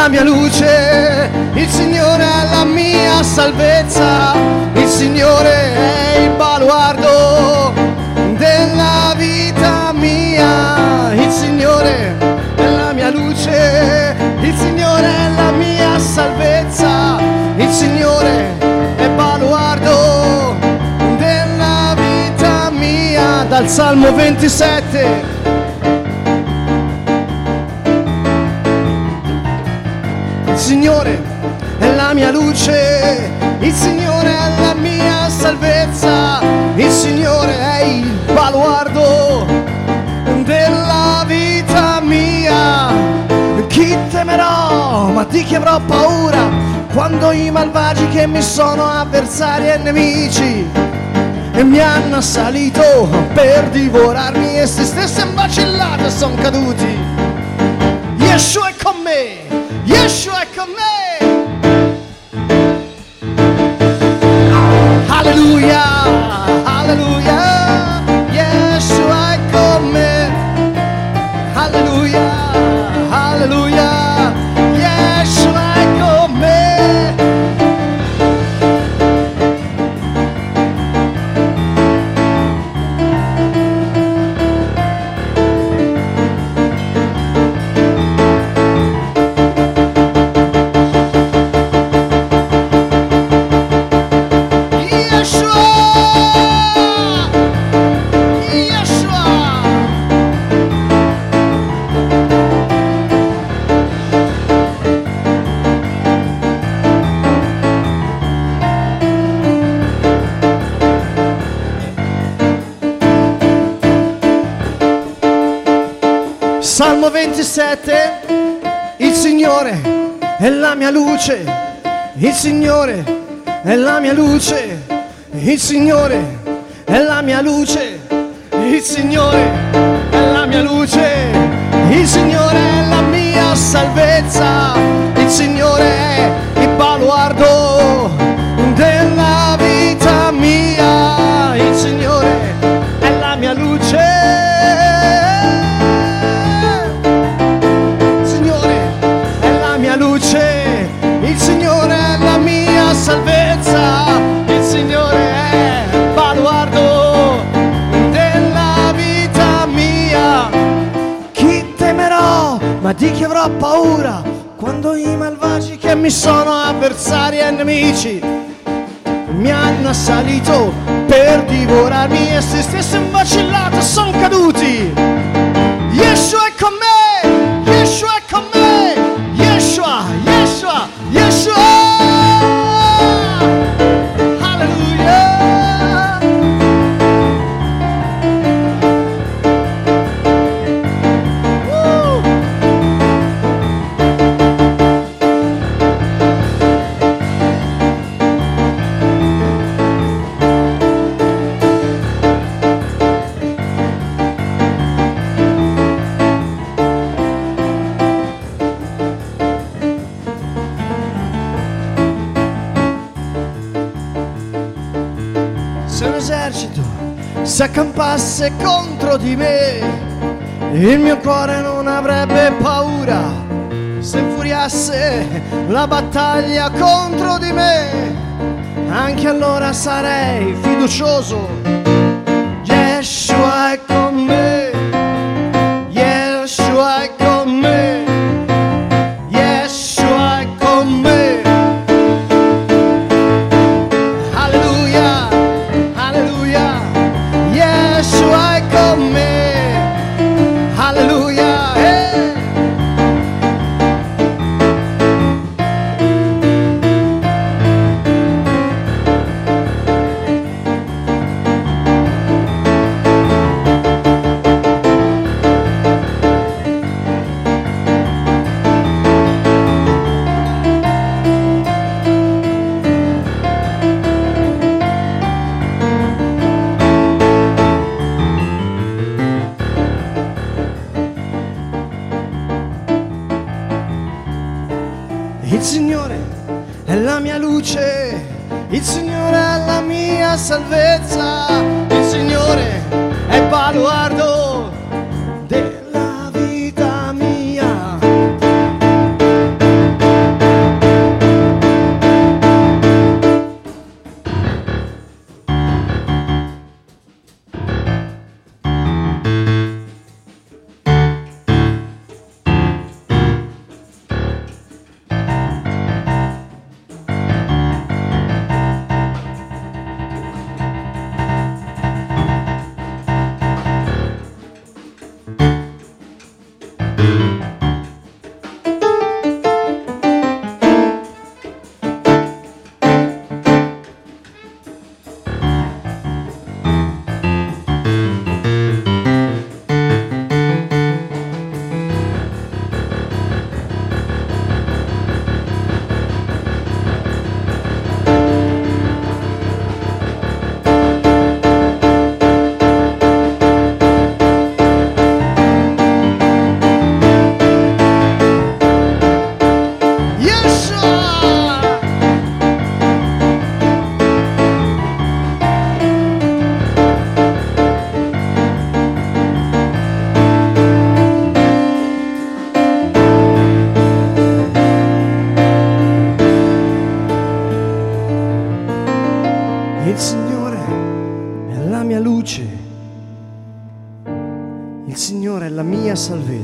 la mia luce, il Signore è la mia salvezza, il Signore è il baluardo della vita mia, il Signore è la mia luce, il Signore è la mia salvezza, il Signore è baluardo della vita mia, dal Salmo 27. Signore è la mia luce, il Signore è la mia salvezza, il Signore è il baluardo della vita mia. Chi temerò, ma di chi avrò paura quando i malvagi che mi sono avversari e nemici e mi hanno assalito per divorarmi e se stesse vacillate son caduti. Yeshua Yeshua è con Salmo 27, il Signore è la mia luce, il Signore è la mia luce, il Signore è la mia luce, il Signore è la mia luce, il Signore è la mia salvezza, il Signore è il baluardo ma di chi avrò paura quando i malvagi che mi sono avversari e nemici mi hanno assalito per divorarmi e se stesse vacillate sono caduti. Yeshua è con me, Yeshua è con me, Se un esercito si accampasse contro di me, il mio cuore non avrebbe paura. Se infuriasse la battaglia contro di me, anche allora sarei fiducioso. Yeshua è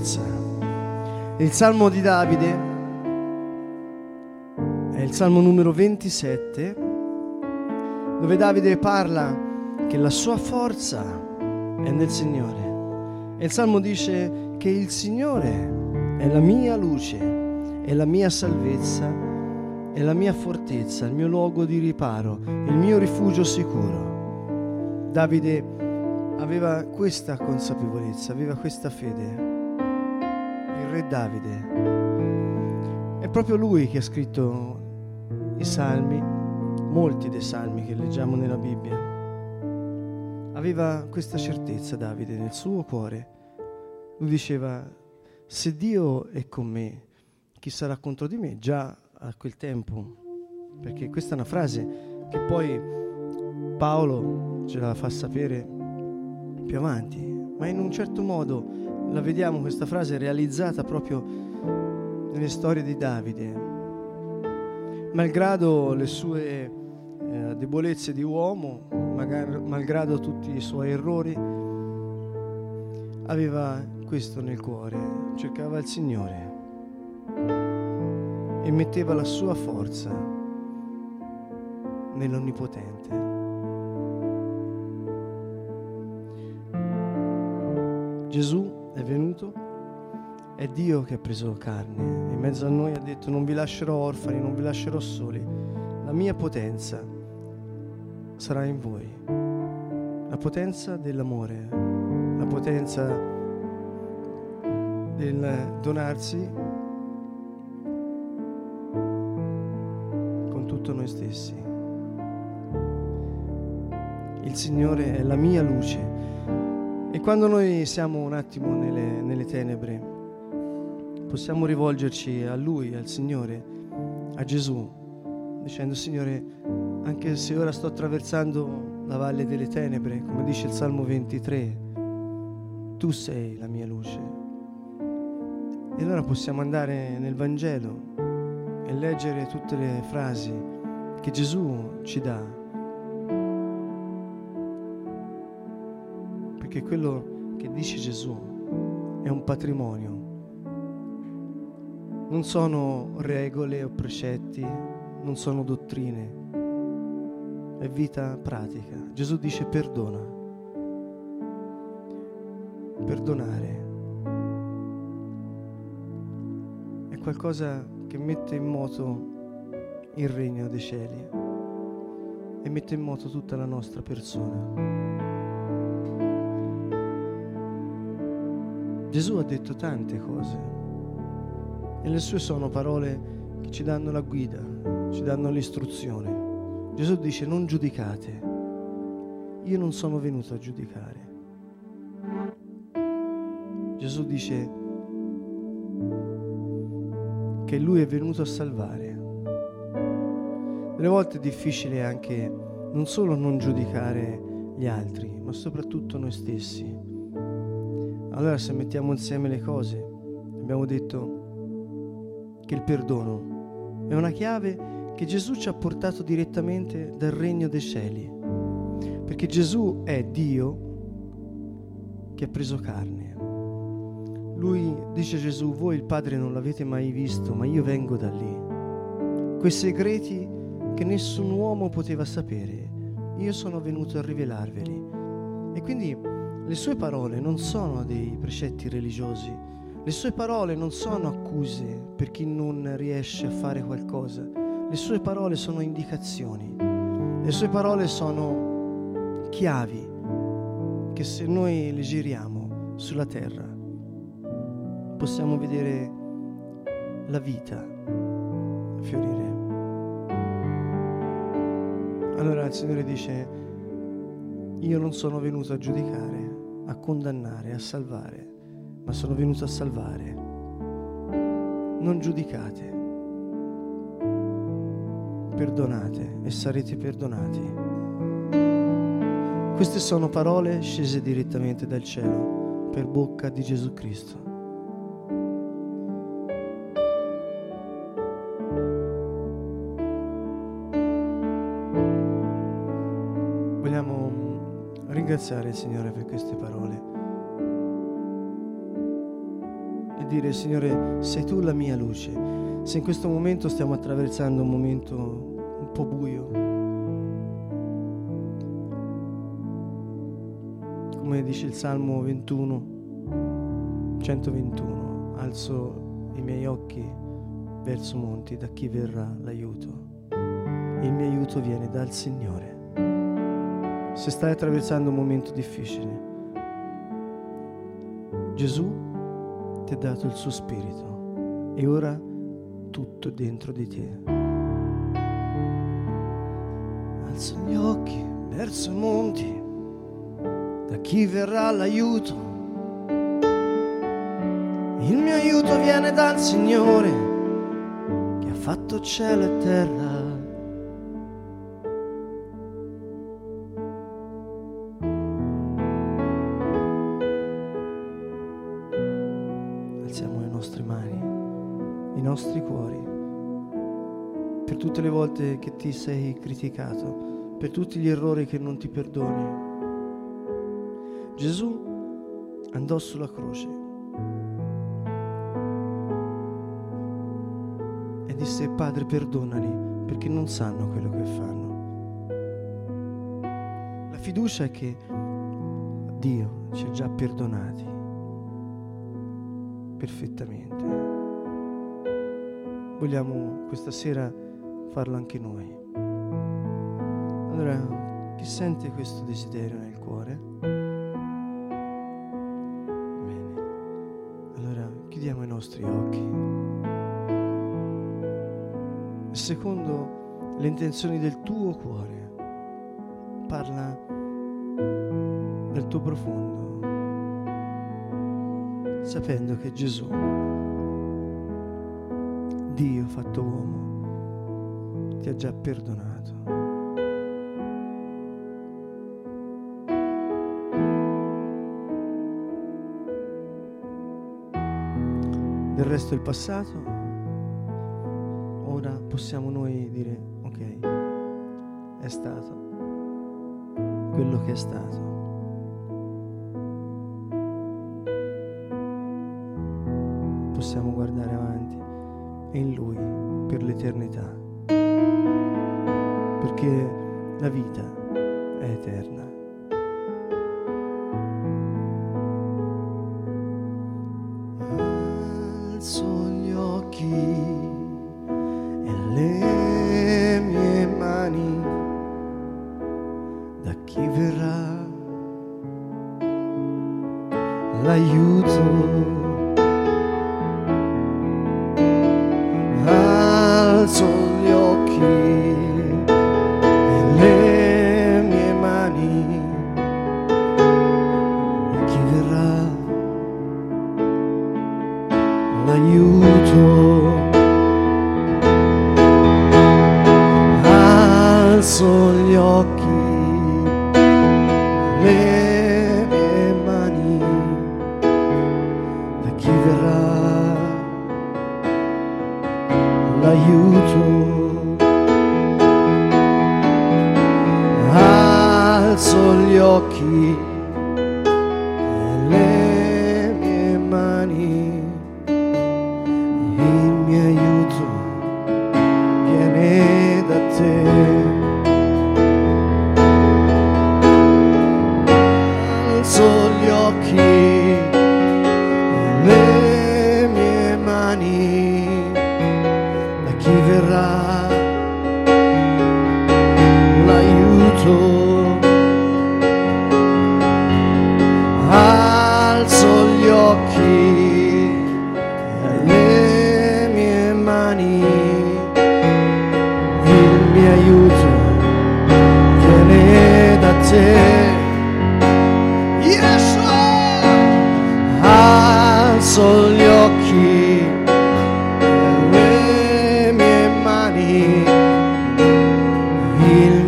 salvezza. Il Salmo di Davide è il Salmo numero 27, dove Davide parla che la sua forza è nel Signore. E il Salmo dice che il Signore è la mia luce, è la mia salvezza, è la mia fortezza, il mio luogo di riparo, il mio rifugio sicuro. Davide aveva questa consapevolezza, aveva questa fede. Re Davide. È proprio lui che ha scritto i salmi, molti dei salmi che leggiamo nella Bibbia. Aveva questa certezza Davide nel suo cuore. Lui diceva, se Dio è con me, chi sarà contro di me? Già a quel tempo, perché questa è una frase che poi Paolo ce la fa sapere più avanti, ma in un certo modo la vediamo questa frase realizzata proprio nelle storie di Davide. Malgrado le sue eh, debolezze di uomo, magari, malgrado tutti i suoi errori, aveva questo nel cuore, cercava il Signore e metteva la sua forza nell'Onnipotente. Gesù è venuto, è Dio che ha preso carne, in mezzo a noi ha detto non vi lascerò orfani, non vi lascerò soli, la mia potenza sarà in voi, la potenza dell'amore, la potenza del donarsi con tutto noi stessi. Il Signore è la mia luce e quando noi siamo un attimo nelle, nelle tenebre, possiamo rivolgerci a Lui, al Signore, a Gesù, dicendo Signore, anche se ora sto attraversando la valle delle tenebre, come dice il Salmo 23, tu sei la mia luce. E allora possiamo andare nel Vangelo e leggere tutte le frasi che Gesù ci dà perché quello che dice Gesù è un patrimonio. Non sono regole o precetti, non sono dottrine, è vita pratica. Gesù dice perdona. Perdonare è qualcosa che mette in moto il regno dei cieli e mette in moto tutta la nostra persona. Gesù ha detto tante cose e le sue sono parole che ci danno la guida, ci danno l'istruzione. Gesù dice non giudicate, io non sono venuto a giudicare. Gesù dice che lui è venuto a salvare. Delle volte è difficile anche non solo non giudicare gli altri, ma soprattutto noi stessi allora se mettiamo insieme le cose, abbiamo detto che il perdono è una chiave che Gesù ci ha portato direttamente dal regno dei cieli, perché Gesù è Dio che ha preso carne. Lui dice Gesù, voi il Padre non l'avete mai visto, ma io vengo da lì. Quei segreti che nessun uomo poteva sapere, io sono venuto a rivelarveli. E quindi le sue parole non sono dei precetti religiosi, le sue parole non sono accuse per chi non riesce a fare qualcosa, le sue parole sono indicazioni, le sue parole sono chiavi che se noi le giriamo sulla terra possiamo vedere la vita fiorire. Allora il Signore dice, io non sono venuto a giudicare, a condannare, a salvare, ma sono venuto a salvare. Non giudicate, perdonate e sarete perdonati. Queste sono parole scese direttamente dal cielo per bocca di Gesù Cristo. Vogliamo ringraziare il Signore per queste parole dire Signore sei tu la mia luce. Se in questo momento stiamo attraversando un momento un po' buio, come dice il Salmo 21, 121, alzo i miei occhi verso monti, da chi verrà l'aiuto? Il mio aiuto viene dal Signore. Se stai attraversando un momento difficile, Gesù ti ha dato il suo spirito e ora tutto è dentro di te. Alzo gli occhi verso i monti, da chi verrà l'aiuto? Il mio aiuto viene dal Signore che ha fatto cielo e terra. Cuori, per tutte le volte che ti sei criticato, per tutti gli errori che non ti perdoni. Gesù andò sulla croce e disse Padre perdonali perché non sanno quello che fanno. La fiducia è che Dio ci ha già perdonati perfettamente. Vogliamo questa sera farlo anche noi. Allora, chi sente questo desiderio nel cuore? Bene. Allora, chiudiamo i nostri occhi. Secondo le intenzioni del tuo cuore, parla del tuo profondo sapendo che Gesù, Dio fatto uomo, ti ha già perdonato. Del resto del passato, ora possiamo noi dire, ok, è stato quello che è stato. L'eternità. Perché la vita è eterna. Alzo gli occhi e le mie mani da chi verrà l'aiuto.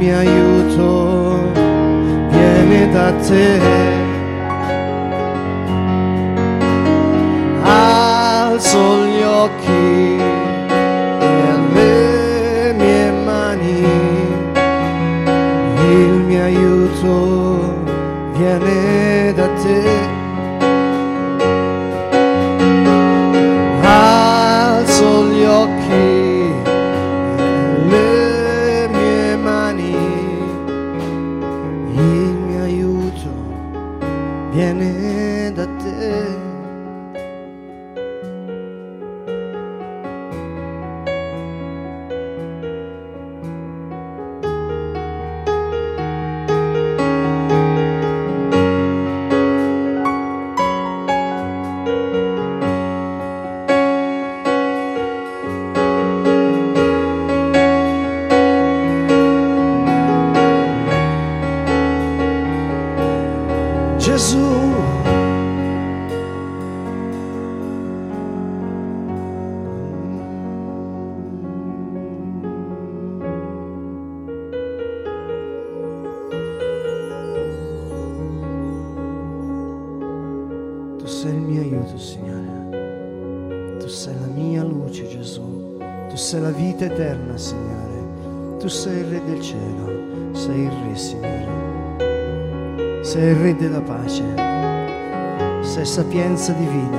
Mio aiuto viene da te. Sapienza divina.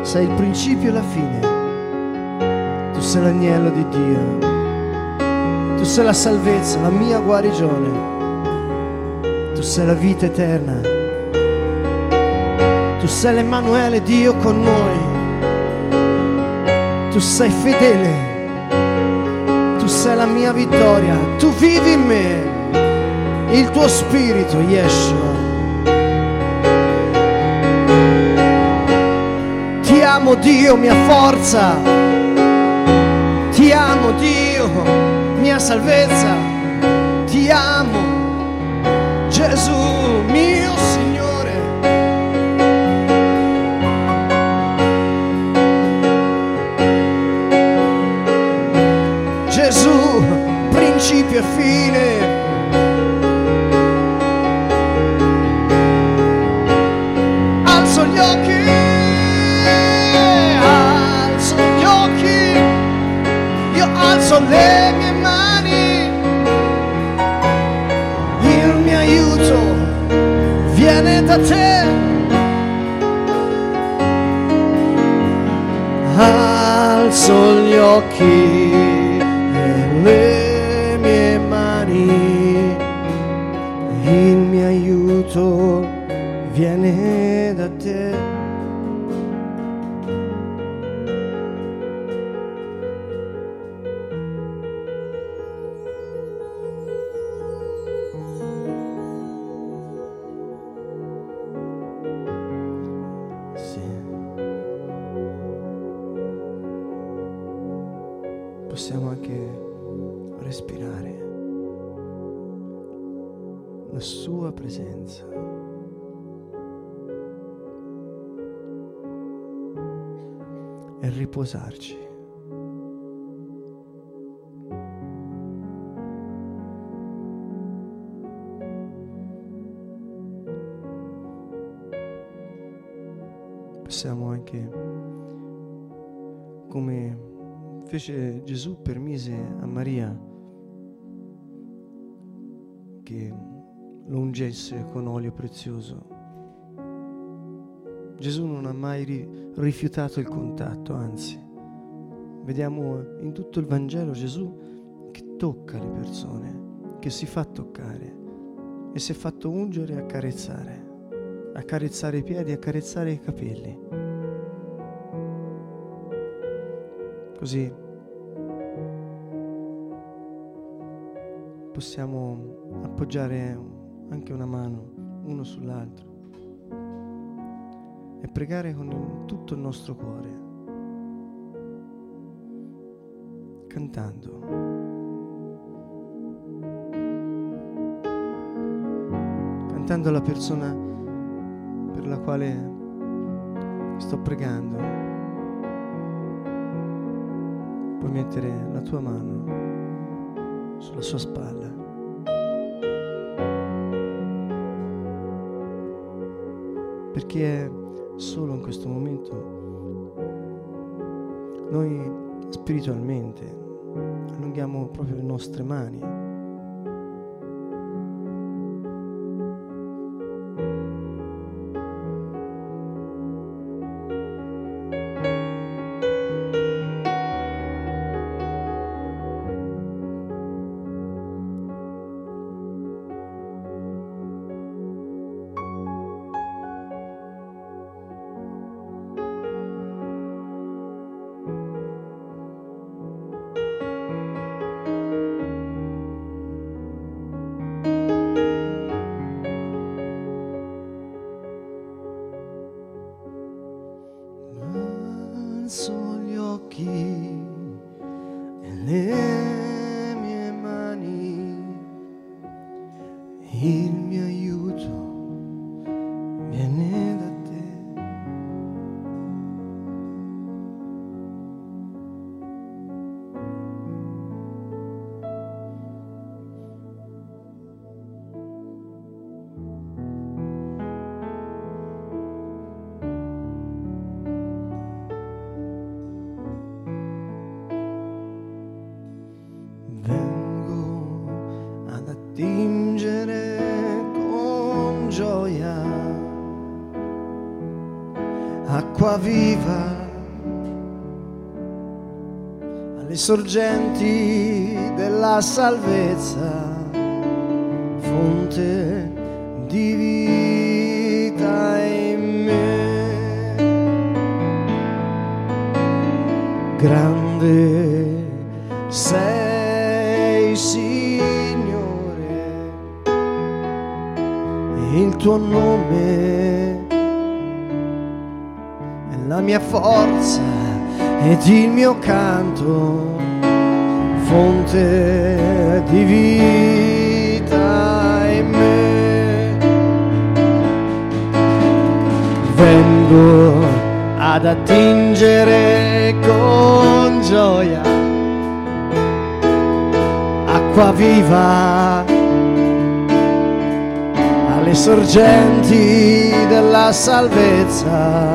Sei il principio e la fine. Tu sei l'agnello di Dio. Tu sei la salvezza, la mia guarigione. Tu sei la vita eterna. Tu sei l'Emanuele, Dio con noi. Tu sei fedele. Tu sei la mia vittoria. Tu vivi in me il tuo spirito, Yeshua. Amo Dio, mia forza. Ti amo Dio, mia salvezza. Ti amo Gesù, mio Signore. Gesù, principio e fine. Alzo le mie mani, il mio aiuto viene da te. Alzo gli occhi e le mie mani, il mio aiuto viene da te. Presenza. e riposarci. Possiamo anche, come fece Gesù, permise a Maria che lo ungesse con olio prezioso. Gesù non ha mai ri- rifiutato il contatto, anzi, vediamo in tutto il Vangelo Gesù che tocca le persone, che si fa toccare e si è fatto ungere e accarezzare, accarezzare i piedi, accarezzare i capelli. Così possiamo appoggiare anche una mano uno sull'altro e pregare con tutto il nostro cuore, cantando. Cantando alla persona per la quale sto pregando. Puoi mettere la tua mano sulla sua spalla. Perché solo in questo momento. Noi spiritualmente allunghiamo proprio le nostre mani acqua viva alle sorgenti della salvezza, fonte di vita in me. Grande sei, Signore, il tuo nome è la mia forza ed il mio canto, fonte di vita in me. Vengo ad attingere con gioia acqua viva alle sorgenti della salvezza,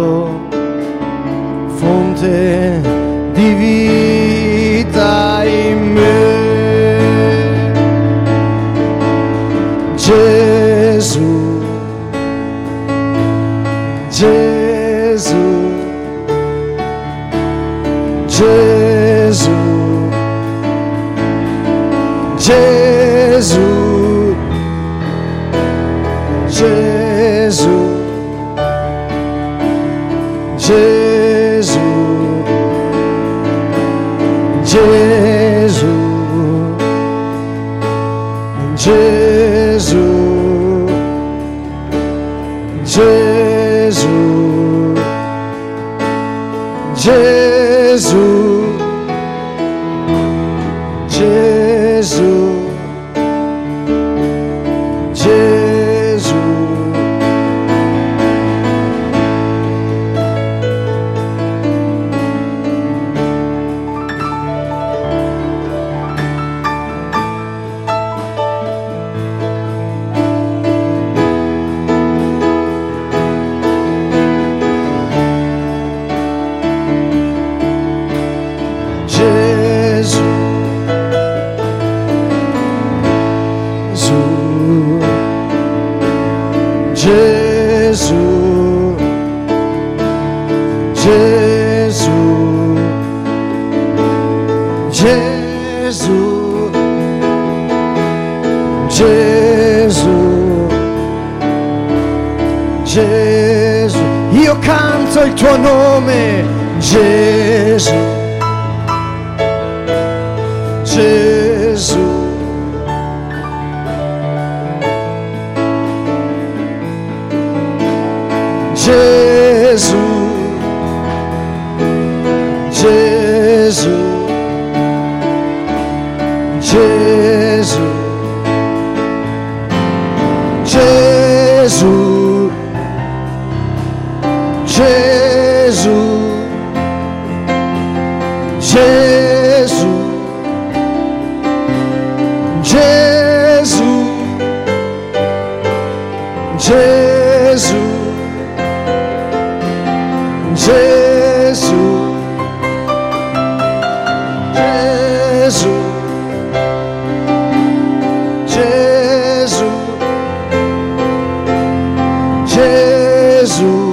Jesus.